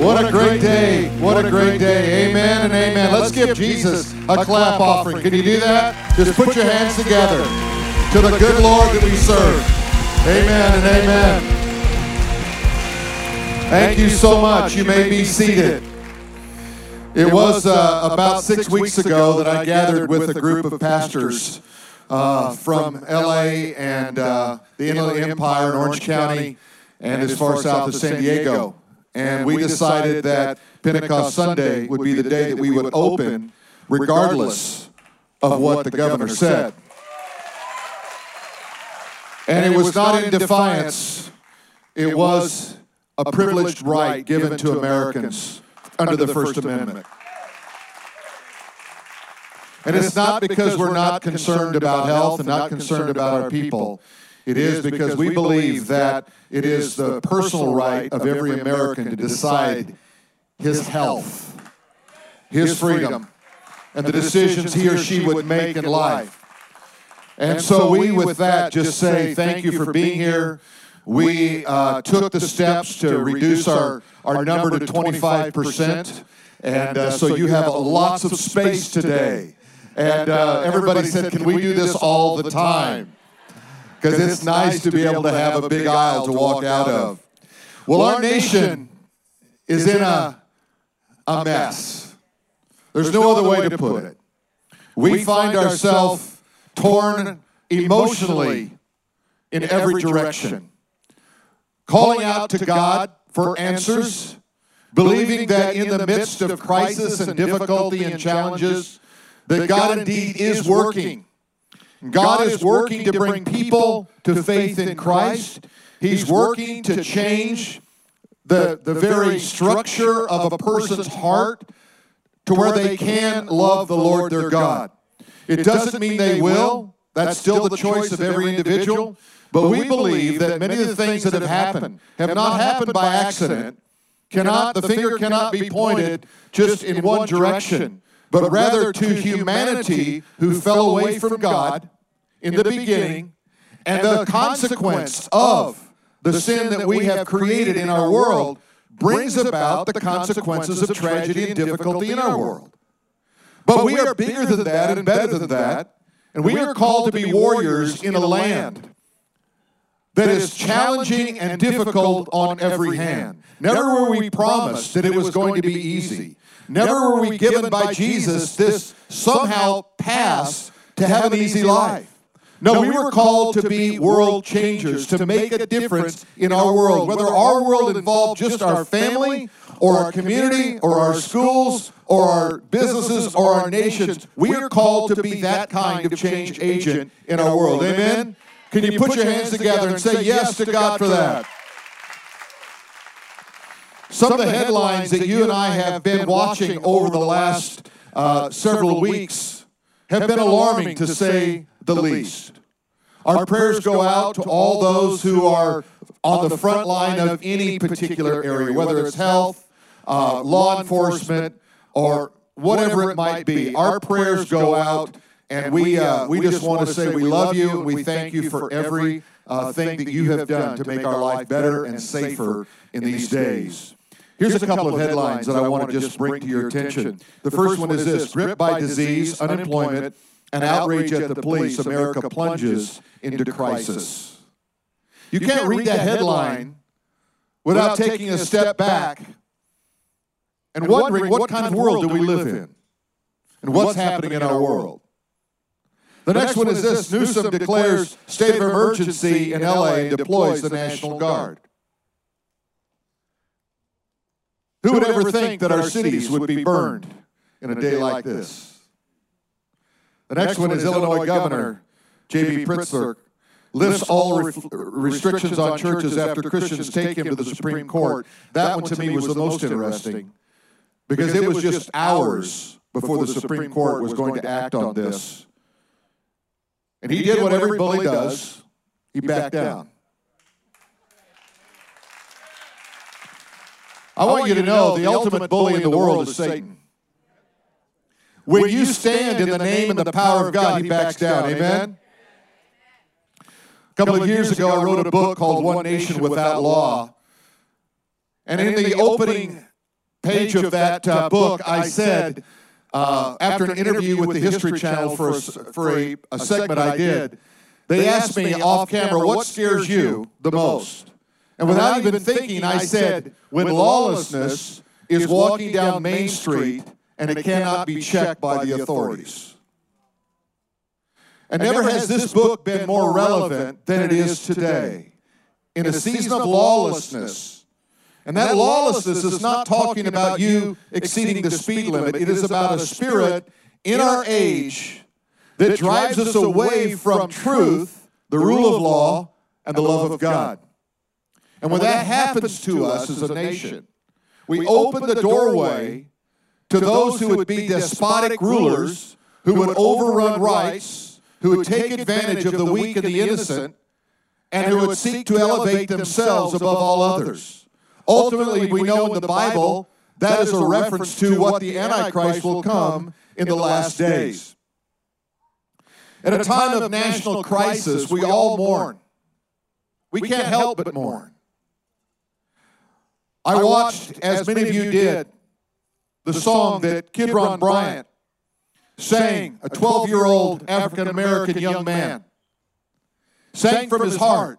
What a great day. What a great day. Amen and amen. Let's give Jesus a clap offering. Can you do that? Just put your hands together to the good Lord that we serve. Amen and amen. Thank you so much. You may be seated. It was uh, about six weeks ago that I gathered with a group of pastors uh, from LA and uh, the Inland Empire in Orange County and as far south as San Diego. And we decided that Pentecost Sunday would be the day that we would open, regardless of what the governor said. And it was not in defiance, it was a privileged right given to Americans under the First Amendment. And it's not because we're not concerned about health and not concerned about our people. It is because we believe that it is the personal right of every American to decide his health, his freedom, and the decisions he or she would make in life. And so we, with that, just say thank you for being here. We uh, took the steps to reduce our, our number to 25%. And uh, so you have lots of space today. And uh, everybody said, can we do this all the time? Because it's nice to be able to have a big aisle to walk out of. Well, our nation is in a, a mess. There's no other way to put it. We find ourselves torn emotionally in every direction, calling out to God for answers, believing that in the midst of crisis and difficulty and challenges, that God indeed is working God is working to bring people to faith in Christ. He's working to change the, the very structure of a person's heart to where they can love the Lord their God. It doesn't mean they will. That's still the choice of every individual. But we believe that many of the things that have happened have not happened by accident. Cannot the finger cannot be pointed just in one direction but rather to humanity who fell away from God in the beginning, and the consequence of the sin that we have created in our world brings about the consequences of tragedy and difficulty in our world. But we are bigger than that and better than that, and we are called to be warriors in a land that is challenging and difficult on every hand. Never were we promised that it was going to be easy. Never were we given by Jesus this somehow pass to have an easy life. No, we were called to be world changers, to make a difference in our world. Whether our world involved just our family, or our community, or our schools, or our businesses, or our nations, we are called to be that kind of change agent in our world. Amen? Can you put your hands together and say yes to God for that? Some of the headlines that you and I have been watching over the last uh, several weeks have been alarming to say the least. Our prayers go out to all those who are on the front line of any particular area, whether it's health, uh, law enforcement, or whatever it might be. Our prayers go out, and we, uh, we just want to say we love you and we thank you for every uh, thing that you have done to make our life better and safer in these days. Here's a couple of headlines that I want to just bring to your attention. The first one is this Gripped by disease, unemployment, and outrage at the police, America plunges into crisis. You can't read that headline without taking a step back and wondering what kind of world do we live in and what's happening in our world. The next one is this Newsom declares state of emergency in LA and deploys the National Guard. Who would ever think that our cities would be burned in a day like this? The next one is Illinois Governor J.B. Pritzker lifts all re- restrictions on churches after Christians take him to the Supreme Court. That one to me was the most interesting because it was just hours before the Supreme Court was going to act on this. And he did what every bully does he backed down. I want you to know the ultimate bully in the world is Satan. When you stand in the name and the power of God, he backs down. Amen? A couple of years ago, I wrote a book called One Nation Without Law. And in the opening page of that uh, book, I said, uh, after an interview with the History Channel for, a, for a, a segment I did, they asked me off camera, what scares you the most? And without even thinking, I said, when lawlessness is walking down Main Street and it cannot be checked by the authorities. And never has this book been more relevant than it is today. In a season of lawlessness, and that lawlessness is not talking about you exceeding the speed limit. It is about a spirit in our age that drives us away from truth, the rule of law, and the love of God. And when that happens to us as a nation, we open the doorway to those who would be despotic rulers, who would overrun rights, who would take advantage of the weak and the innocent, and who would seek to elevate themselves above all others. Ultimately, we know in the Bible that is a reference to what the Antichrist will come in the last days. At a time of national crisis, we all mourn. We can't help but mourn. I watched, as many of you did, the song that Keedron Bryant sang, a 12 year old African American young man, sang from his heart.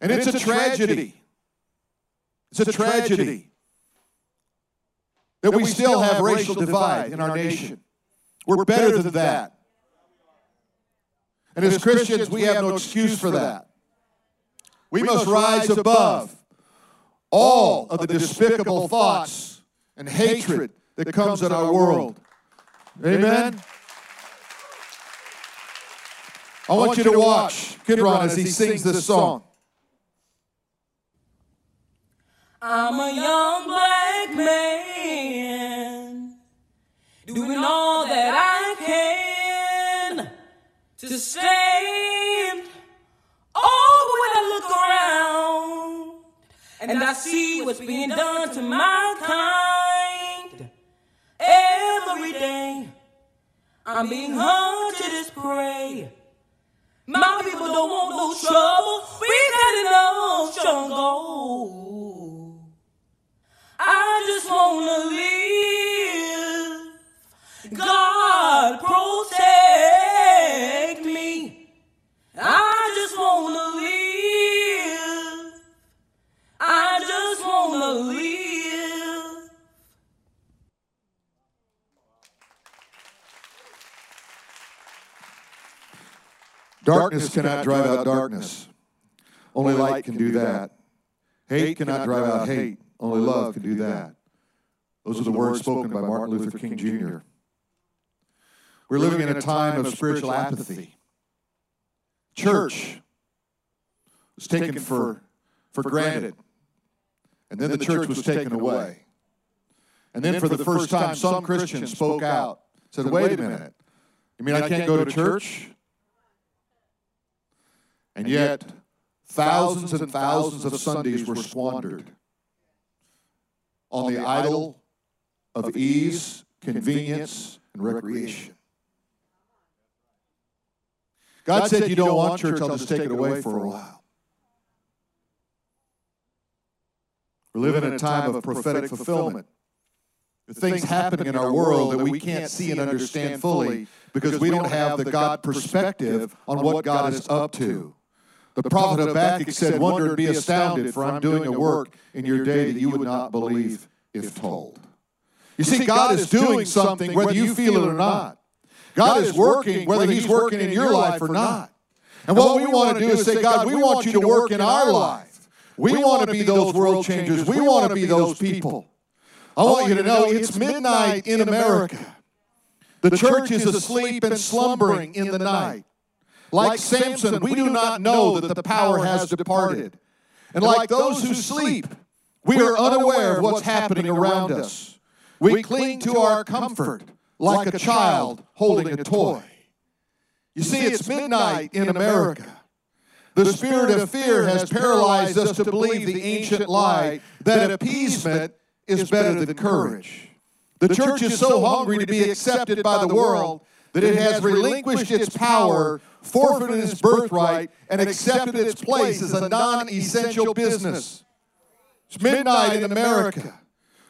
And it's a tragedy it's a tragedy that we still have racial divide in our nation. We're better than that. And as Christians, we have no excuse for that. We must rise above all of the despicable thoughts and hatred that comes in our world. Amen? I want you to watch Keedron as he sings this song. I'm a young black man doing all that I can to stand. Oh, when I look around and I see what's being done to my kind every day, I'm being hunted as prey. My people don't want no trouble. We got enough jungle. I just wanna live. Darkness cannot drive out darkness. Only light can do that. Hate cannot drive out hate. Only love can do that. Those are the words spoken by Martin Luther King Jr. We're living in a time of spiritual apathy. Church was taken for, for granted, and then the church was taken away. And then for the first time, some Christians spoke out, said, Wait a minute. You mean I can't go to church? And yet, thousands and thousands of Sundays were squandered on the idol of ease, convenience, and recreation. God said, You don't want church, I'll just take it away for a while. We're living in a time of prophetic fulfillment. The things happening in our world that we can't see and understand fully because we don't have the God perspective on what God is up to. The prophet Habakkuk said, Wonder and be astounded, for I'm doing a work in your day that you would not believe if told. You see, God is doing something whether you feel it or not. God is working whether He's working in your life or not. And what we want to do is say, God, we want you to work in our life. We want to be those world changers. We want to be those people. I want you to know it's midnight in America. The church is asleep and slumbering in the night. Like Samson, we do not know that the power has departed. And like those who sleep, we are unaware of what's happening around us. We cling to our comfort like a child holding a toy. You see, it's midnight in America. The spirit of fear has paralyzed us to believe the ancient lie that appeasement is better than courage. The church is so hungry to be accepted by the world that it has relinquished its power, forfeited its birthright, and accepted its place as a non essential business. It's midnight in America.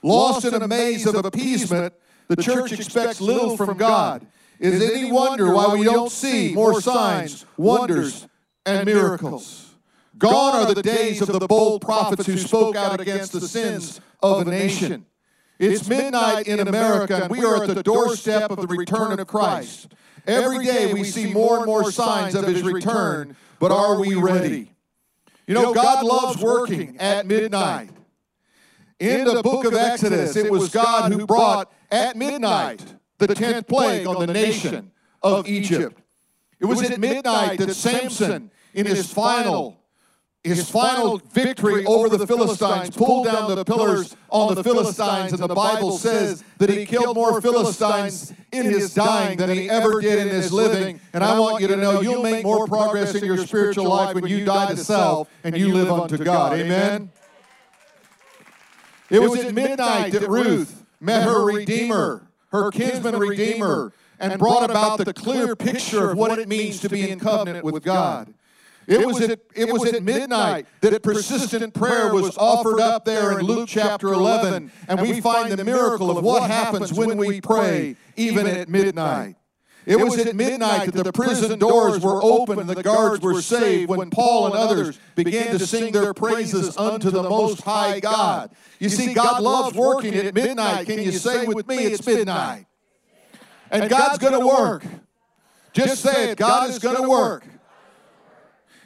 Lost in a maze of appeasement, the church expects little from God. Is it any wonder why we don't see more signs, wonders, and miracles? Gone are the days of the bold prophets who spoke out against the sins of a nation. It's midnight in America, and we are at the doorstep of the return of Christ. Every day we see more and more signs of his return, but are we ready? You know, God loves working at midnight. In the book of Exodus, it was God who brought at midnight the tenth plague on the nation of Egypt. It was at midnight that Samson, in his final his final victory over the Philistines, pulled down the pillars on the Philistines, and the Bible says that he killed more Philistines in his dying than he ever did in his living. And I want you to know you'll make more progress in your spiritual life when you die to self and you live unto God. Amen. It was at midnight that Ruth met her Redeemer, her kinsman Redeemer, and brought about the clear picture of what it means to be in covenant with God. It was, at, it was at midnight that persistent prayer was offered up there in Luke chapter 11, and we find the miracle of what happens when we pray, even at midnight. It was at midnight that the prison doors were open and the guards were saved when Paul and others began to sing their praises unto the Most High God. You see, God loves working at midnight. Can you say with me, it's midnight? And God's going to work. Just say it, God is going to work.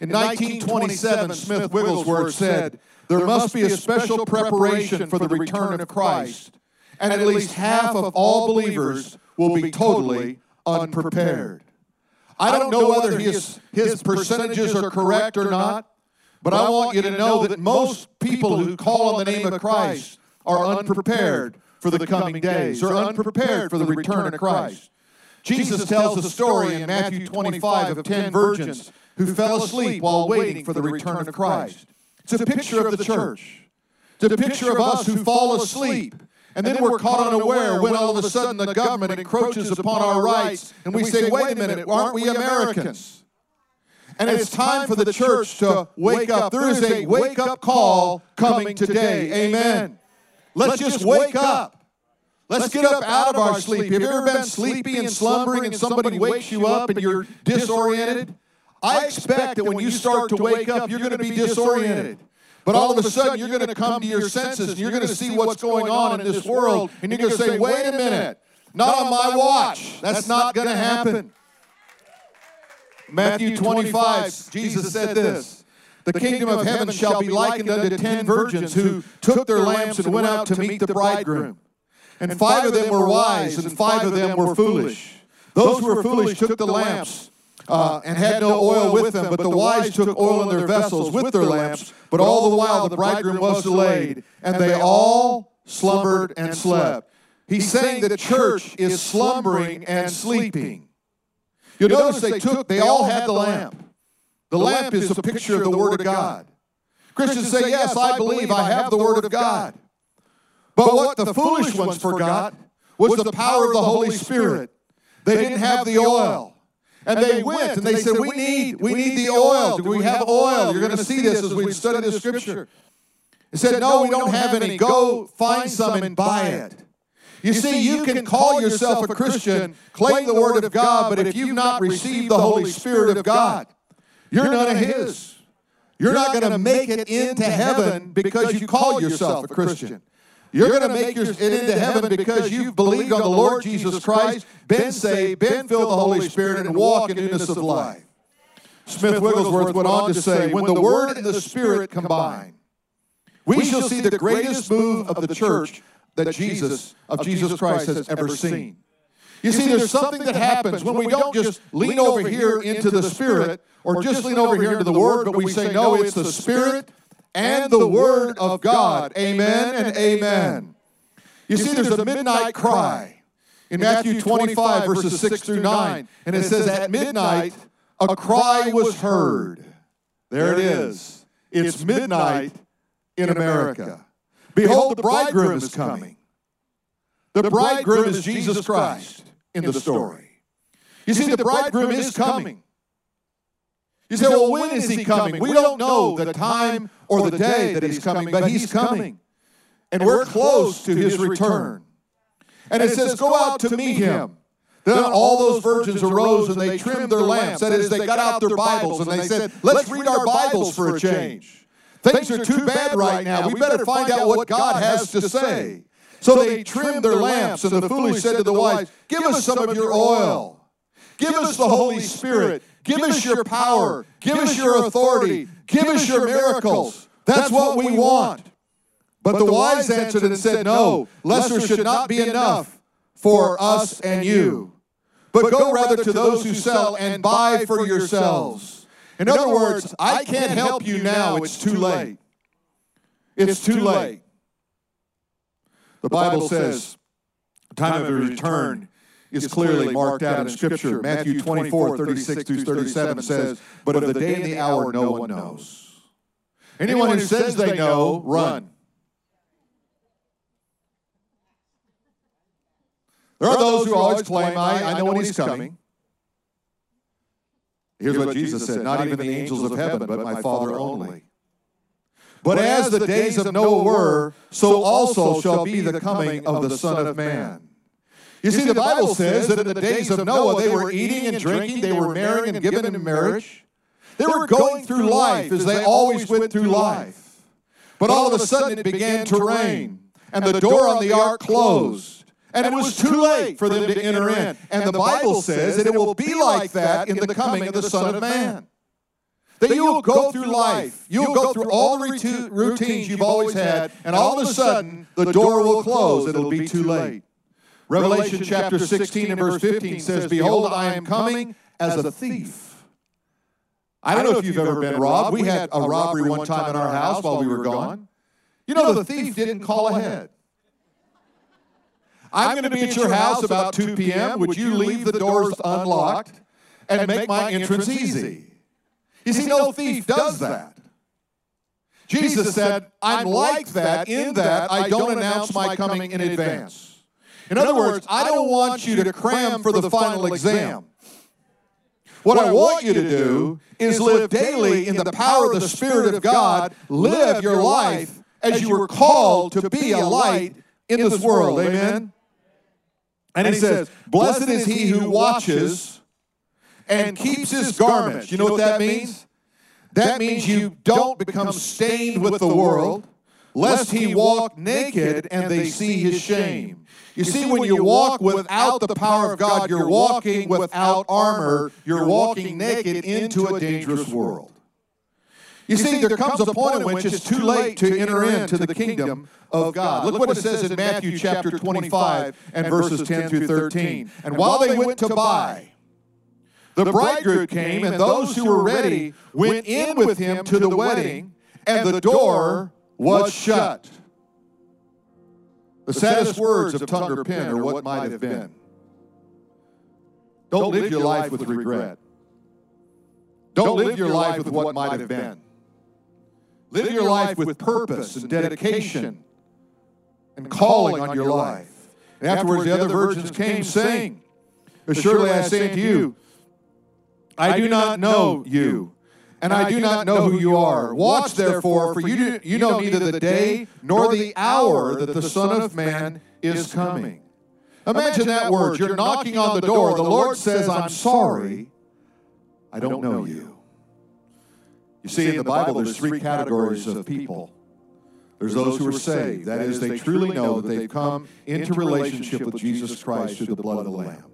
In 1927, Smith Wigglesworth said, There must be a special preparation for the return of Christ, and at least half of all believers will be totally unprepared. I don't know whether his, his percentages are correct or not, but I want you to know that most people who call on the name of Christ are unprepared for the coming days, are unprepared for the return of Christ. Jesus tells a story in Matthew 25 of 10 virgins who fell asleep while waiting for the return of Christ. It's a picture of the church. It's a picture of us who fall asleep. And then we're caught unaware when all of a sudden the government encroaches upon our rights and we say, wait a minute, aren't we Americans? And it's time for the church to wake up. There is a wake up call coming today. Amen. Let's just wake up. Let's get up out of our sleep. Have you ever been sleepy and slumbering and somebody wakes you up and you're disoriented? I expect that when you start to wake up, you're going to be disoriented. But all of a sudden, you're going to come to your senses and you're going to see what's going on in this world. And you're going to say, wait a minute, not on my watch. That's not going to happen. Matthew 25, Jesus said this The kingdom of heaven shall be likened unto ten virgins who took their lamps and went out to meet the bridegroom. And five of them were wise, and five of them were foolish. Those who were foolish took the lamps uh, and had no oil with them. But the wise took oil in their vessels with their lamps. But all the while the bridegroom was delayed, and they all slumbered and slept. He's saying the church is slumbering and sleeping. You'll notice they took, they all had the lamp. The lamp is a picture of the Word of God. Christians say, Yes, I believe I have the Word of God. But what the foolish ones forgot was the power of the Holy Spirit. They didn't have the oil. And they went and they said, We need, we need the oil. Do we have oil? You're going to see this as we study the scripture. He said, No, we don't have any. Go find some and buy it. You see, you can call yourself a Christian, claim the Word of God, but if you've not received the Holy Spirit of God, you're none of His. You're not going to make it into heaven because you call yourself a Christian. You're going to make your it into heaven because you've believed on the Lord Jesus Christ, been saved, been filled with the Holy Spirit, and walk in newness of life. Smith Wigglesworth went on to say, when the Word and the Spirit combine, we shall see the greatest move of the church that Jesus, of Jesus Christ, has ever seen. You see, there's something that happens when we don't just lean over here into the Spirit or just lean over here into the Word, but we say, no, it's the Spirit and the Word of God. Amen and amen. You see, there's a midnight cry in Matthew 25, verses 6 through 9. And it says, At midnight, a cry was heard. There it is. It's midnight in America. Behold, the bridegroom is coming. The bridegroom is Jesus Christ in the story. You see, the bridegroom is coming. You say, well, when is he coming? We don't know the time or the day that he's coming, but he's coming. And we're close to his return. And it says, go out to meet him. Then all those virgins arose and they trimmed their lamps. That is, they got out their Bibles and they said, let's read our Bibles for a change. Things are too bad right now. We better find out what God has to say. So they trimmed their lamps, and the foolish said to the wise, Give us some of your oil. Give us the Holy Spirit. Give us your power. Give us your authority. Give us your miracles. That's what we want. But the wise answered and said, No, lesser should not be enough for us and you. But go rather to those who sell and buy for yourselves. In other words, I can't help you now. It's too late. It's too late. The Bible says time of return is clearly marked out in Scripture. Matthew 24, 36 through 37 says, But of the day and the hour no one knows. Anyone who says they know, run. There are those who always claim, I, I know when he's coming. Here's what Jesus said Not even the angels of heaven, but my Father only. But as the days of Noah were, so also shall be the coming of the Son of Man. You see, the Bible says that in the days of Noah, they were eating and drinking, they were marrying and giving in marriage. They were going through life as they always went through life. But all of a sudden, it began to rain, and the door on the ark closed. And it was too late for them to enter in. And the Bible says that it will be like that in the coming of the Son of Man. That you will go through life, you'll go through all the routines you've always had, and all of a sudden the door will close. It'll be too late. Revelation chapter 16 and verse 15 says, Behold, I am coming as a thief. I don't know if you've ever been robbed. We had a robbery one time in our house while we were gone. You know, the thief didn't call ahead. I'm going to be at your house about 2 p.m. Would you leave the doors unlocked and make my entrance easy? You see, no thief does that. Jesus said, I'm like that in that I don't announce my coming in advance. In other words, I don't want you to cram for the final exam. What I want you to do is live daily in the power of the Spirit of God, live your life as you were called to be a light in this world. Amen? And he says, Blessed is he who watches and keeps his garments. You know what that means? That means you don't become stained with the world, lest he walk naked and they see his shame. You see, when you walk without the power of God, you're walking without armor, you're walking naked into a dangerous world. You see, there comes a point in which it's too late to enter into the kingdom of God. Look what it says in Matthew chapter 25 and verses 10 through 13. And while they went to buy, the bridegroom came, and those who were ready went in with him to the wedding, and the door was shut. The saddest words of tongue or pen are what might have been. Don't live your life with regret. Don't live your life with what might have been. Live your life with purpose and dedication and calling on your life. And afterwards, the other virgins came saying, Surely I say unto you, I do not know you, and I do not know who you are. Watch therefore, for you, you know neither the day nor the hour that the Son of Man is coming. Imagine that word. You're knocking on the door. The Lord says, I'm sorry, I don't know you. You see, in the Bible, there's three categories of people. There's those who are saved. That is, they truly know that they've come into relationship with Jesus Christ through the blood of the Lamb.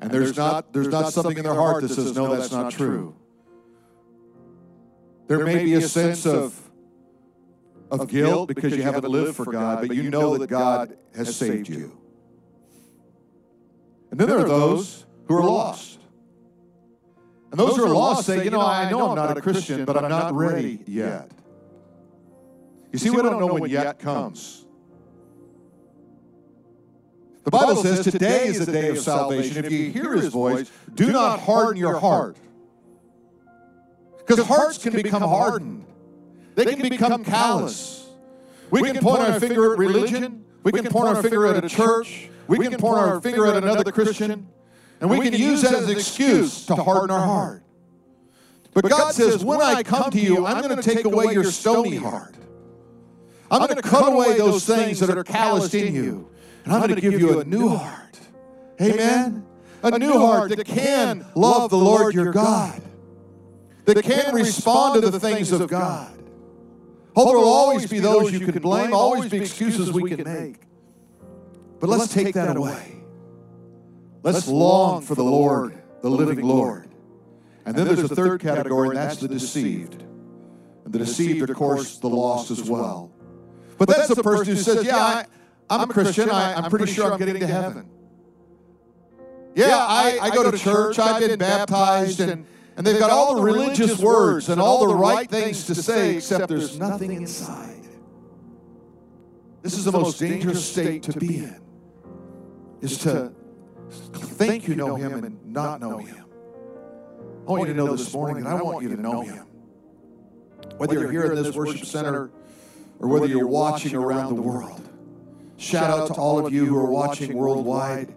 And there's not, there's not something in their heart that says, no, that's not true. There may be a sense of, of guilt because you haven't lived for God, but you know that God has saved you. And then there are those who are lost. And those who are lost say, you know, I know I'm not a Christian, but I'm not ready yet. You see, we don't know when yet comes. The Bible says today is the day of salvation. If you hear his voice, do not harden your heart. Because hearts can become hardened, they can become callous. We can point our finger at religion, we can point our finger at a church, we can point our finger at another Christian, and we can use that as an excuse to harden our heart. But God says, when I come to you, I'm going to take away your stony heart. I'm going to cut away those things that are calloused in you. And I'm going to give you a new heart. Amen? A new heart that can love the Lord your God, that can't respond to the things of God. Oh, there will always be those you can blame, always be excuses we can make. But let's take that away. Let's long for the Lord, the living Lord. And then there's a third category, and that's the deceived. And the deceived, of course, the lost as well. But that's the person who says, Yeah, I, I'm a Christian. I, I'm pretty sure I'm getting to heaven. Yeah, I, I go to church. I've been baptized, and, and they've got all the religious words and all the right things to say, except there's nothing inside. This is the most dangerous state to be in, is to think you know Him and not know Him. I want you to know this morning, and I want you to know Him. Whether you're here in this worship center or whether you're watching around the world. Shout out to all of you who are watching worldwide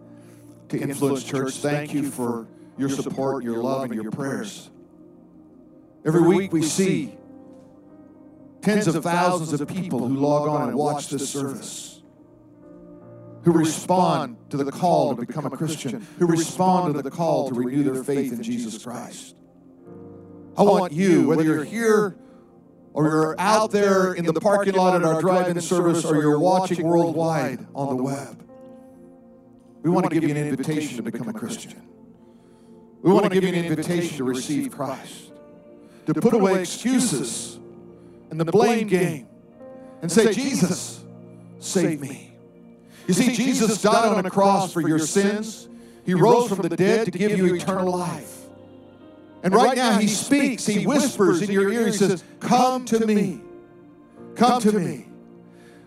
to Influence Church. Thank you for your support, your love, and your prayers. Every week we see tens of thousands of people who log on and watch this service, who respond to the call to become a Christian, who respond to the call to renew their faith in Jesus Christ. I want you, whether you're here or you're out there in the parking lot at our drive-in service or you're watching worldwide on the web, we want to give you an invitation to become a Christian. We want to give you an invitation to receive Christ, to put away excuses and the blame game and say, Jesus, save me. You see, Jesus died on a cross for your sins. He rose from the dead to give you eternal life. And right now, He speaks, He whispers in your ear, He says, Come to me. Come to me.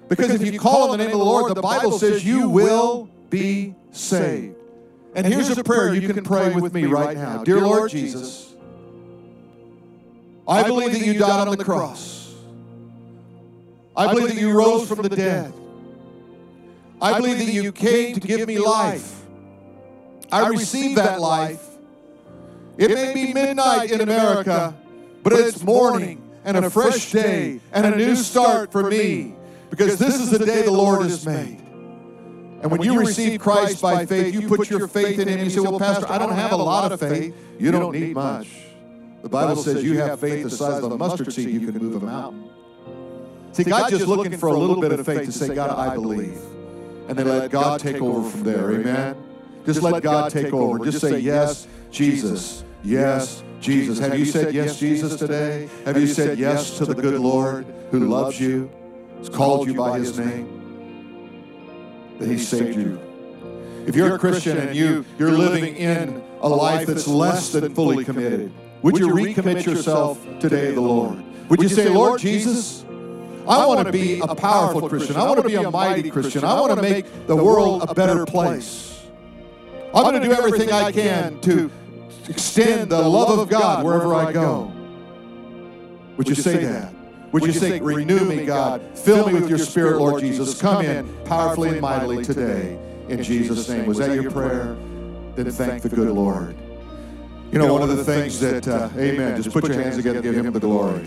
Because if you call on the name of the Lord, the Bible says you will be saved. And here's a prayer you can pray with me right now Dear Lord Jesus, I believe that you died on the cross. I believe that you rose from the dead. I believe that you came to give me life. I receive that life. It may be midnight in America, but it's morning and a fresh day and a new start for me because this is the day the Lord has made. And when you receive Christ by faith, you put your faith in Him. You say, Well, Pastor, I don't have a lot of faith. You don't need much. The Bible says you have faith the size of a mustard seed, you can move a mountain. See, God's just looking for a little bit of faith to say, God, I believe. And then let God take over from there. Amen? Just let God take over. Just say, Yes, Jesus. Yes, Jesus. Have you said yes, Jesus, today? Have you said yes to the good Lord who loves you, has called you by His name? That he saved you. If you're a Christian and you, you're living in a life that's less than fully committed, would you recommit yourself today to the Lord? Would you say, Lord Jesus, I want to be a powerful Christian. I want to be a mighty Christian. I want to make the world a better place. I'm going to do everything I can to extend the love of God wherever I go. Would you say that? Would you say, Renew me, God? Fill me with your Spirit, Lord Jesus. Come in powerfully and mightily today. In Jesus' name. Was that your prayer? Then thank the good Lord. You know, one of the things that, uh, amen, just put your hands together, give him the glory.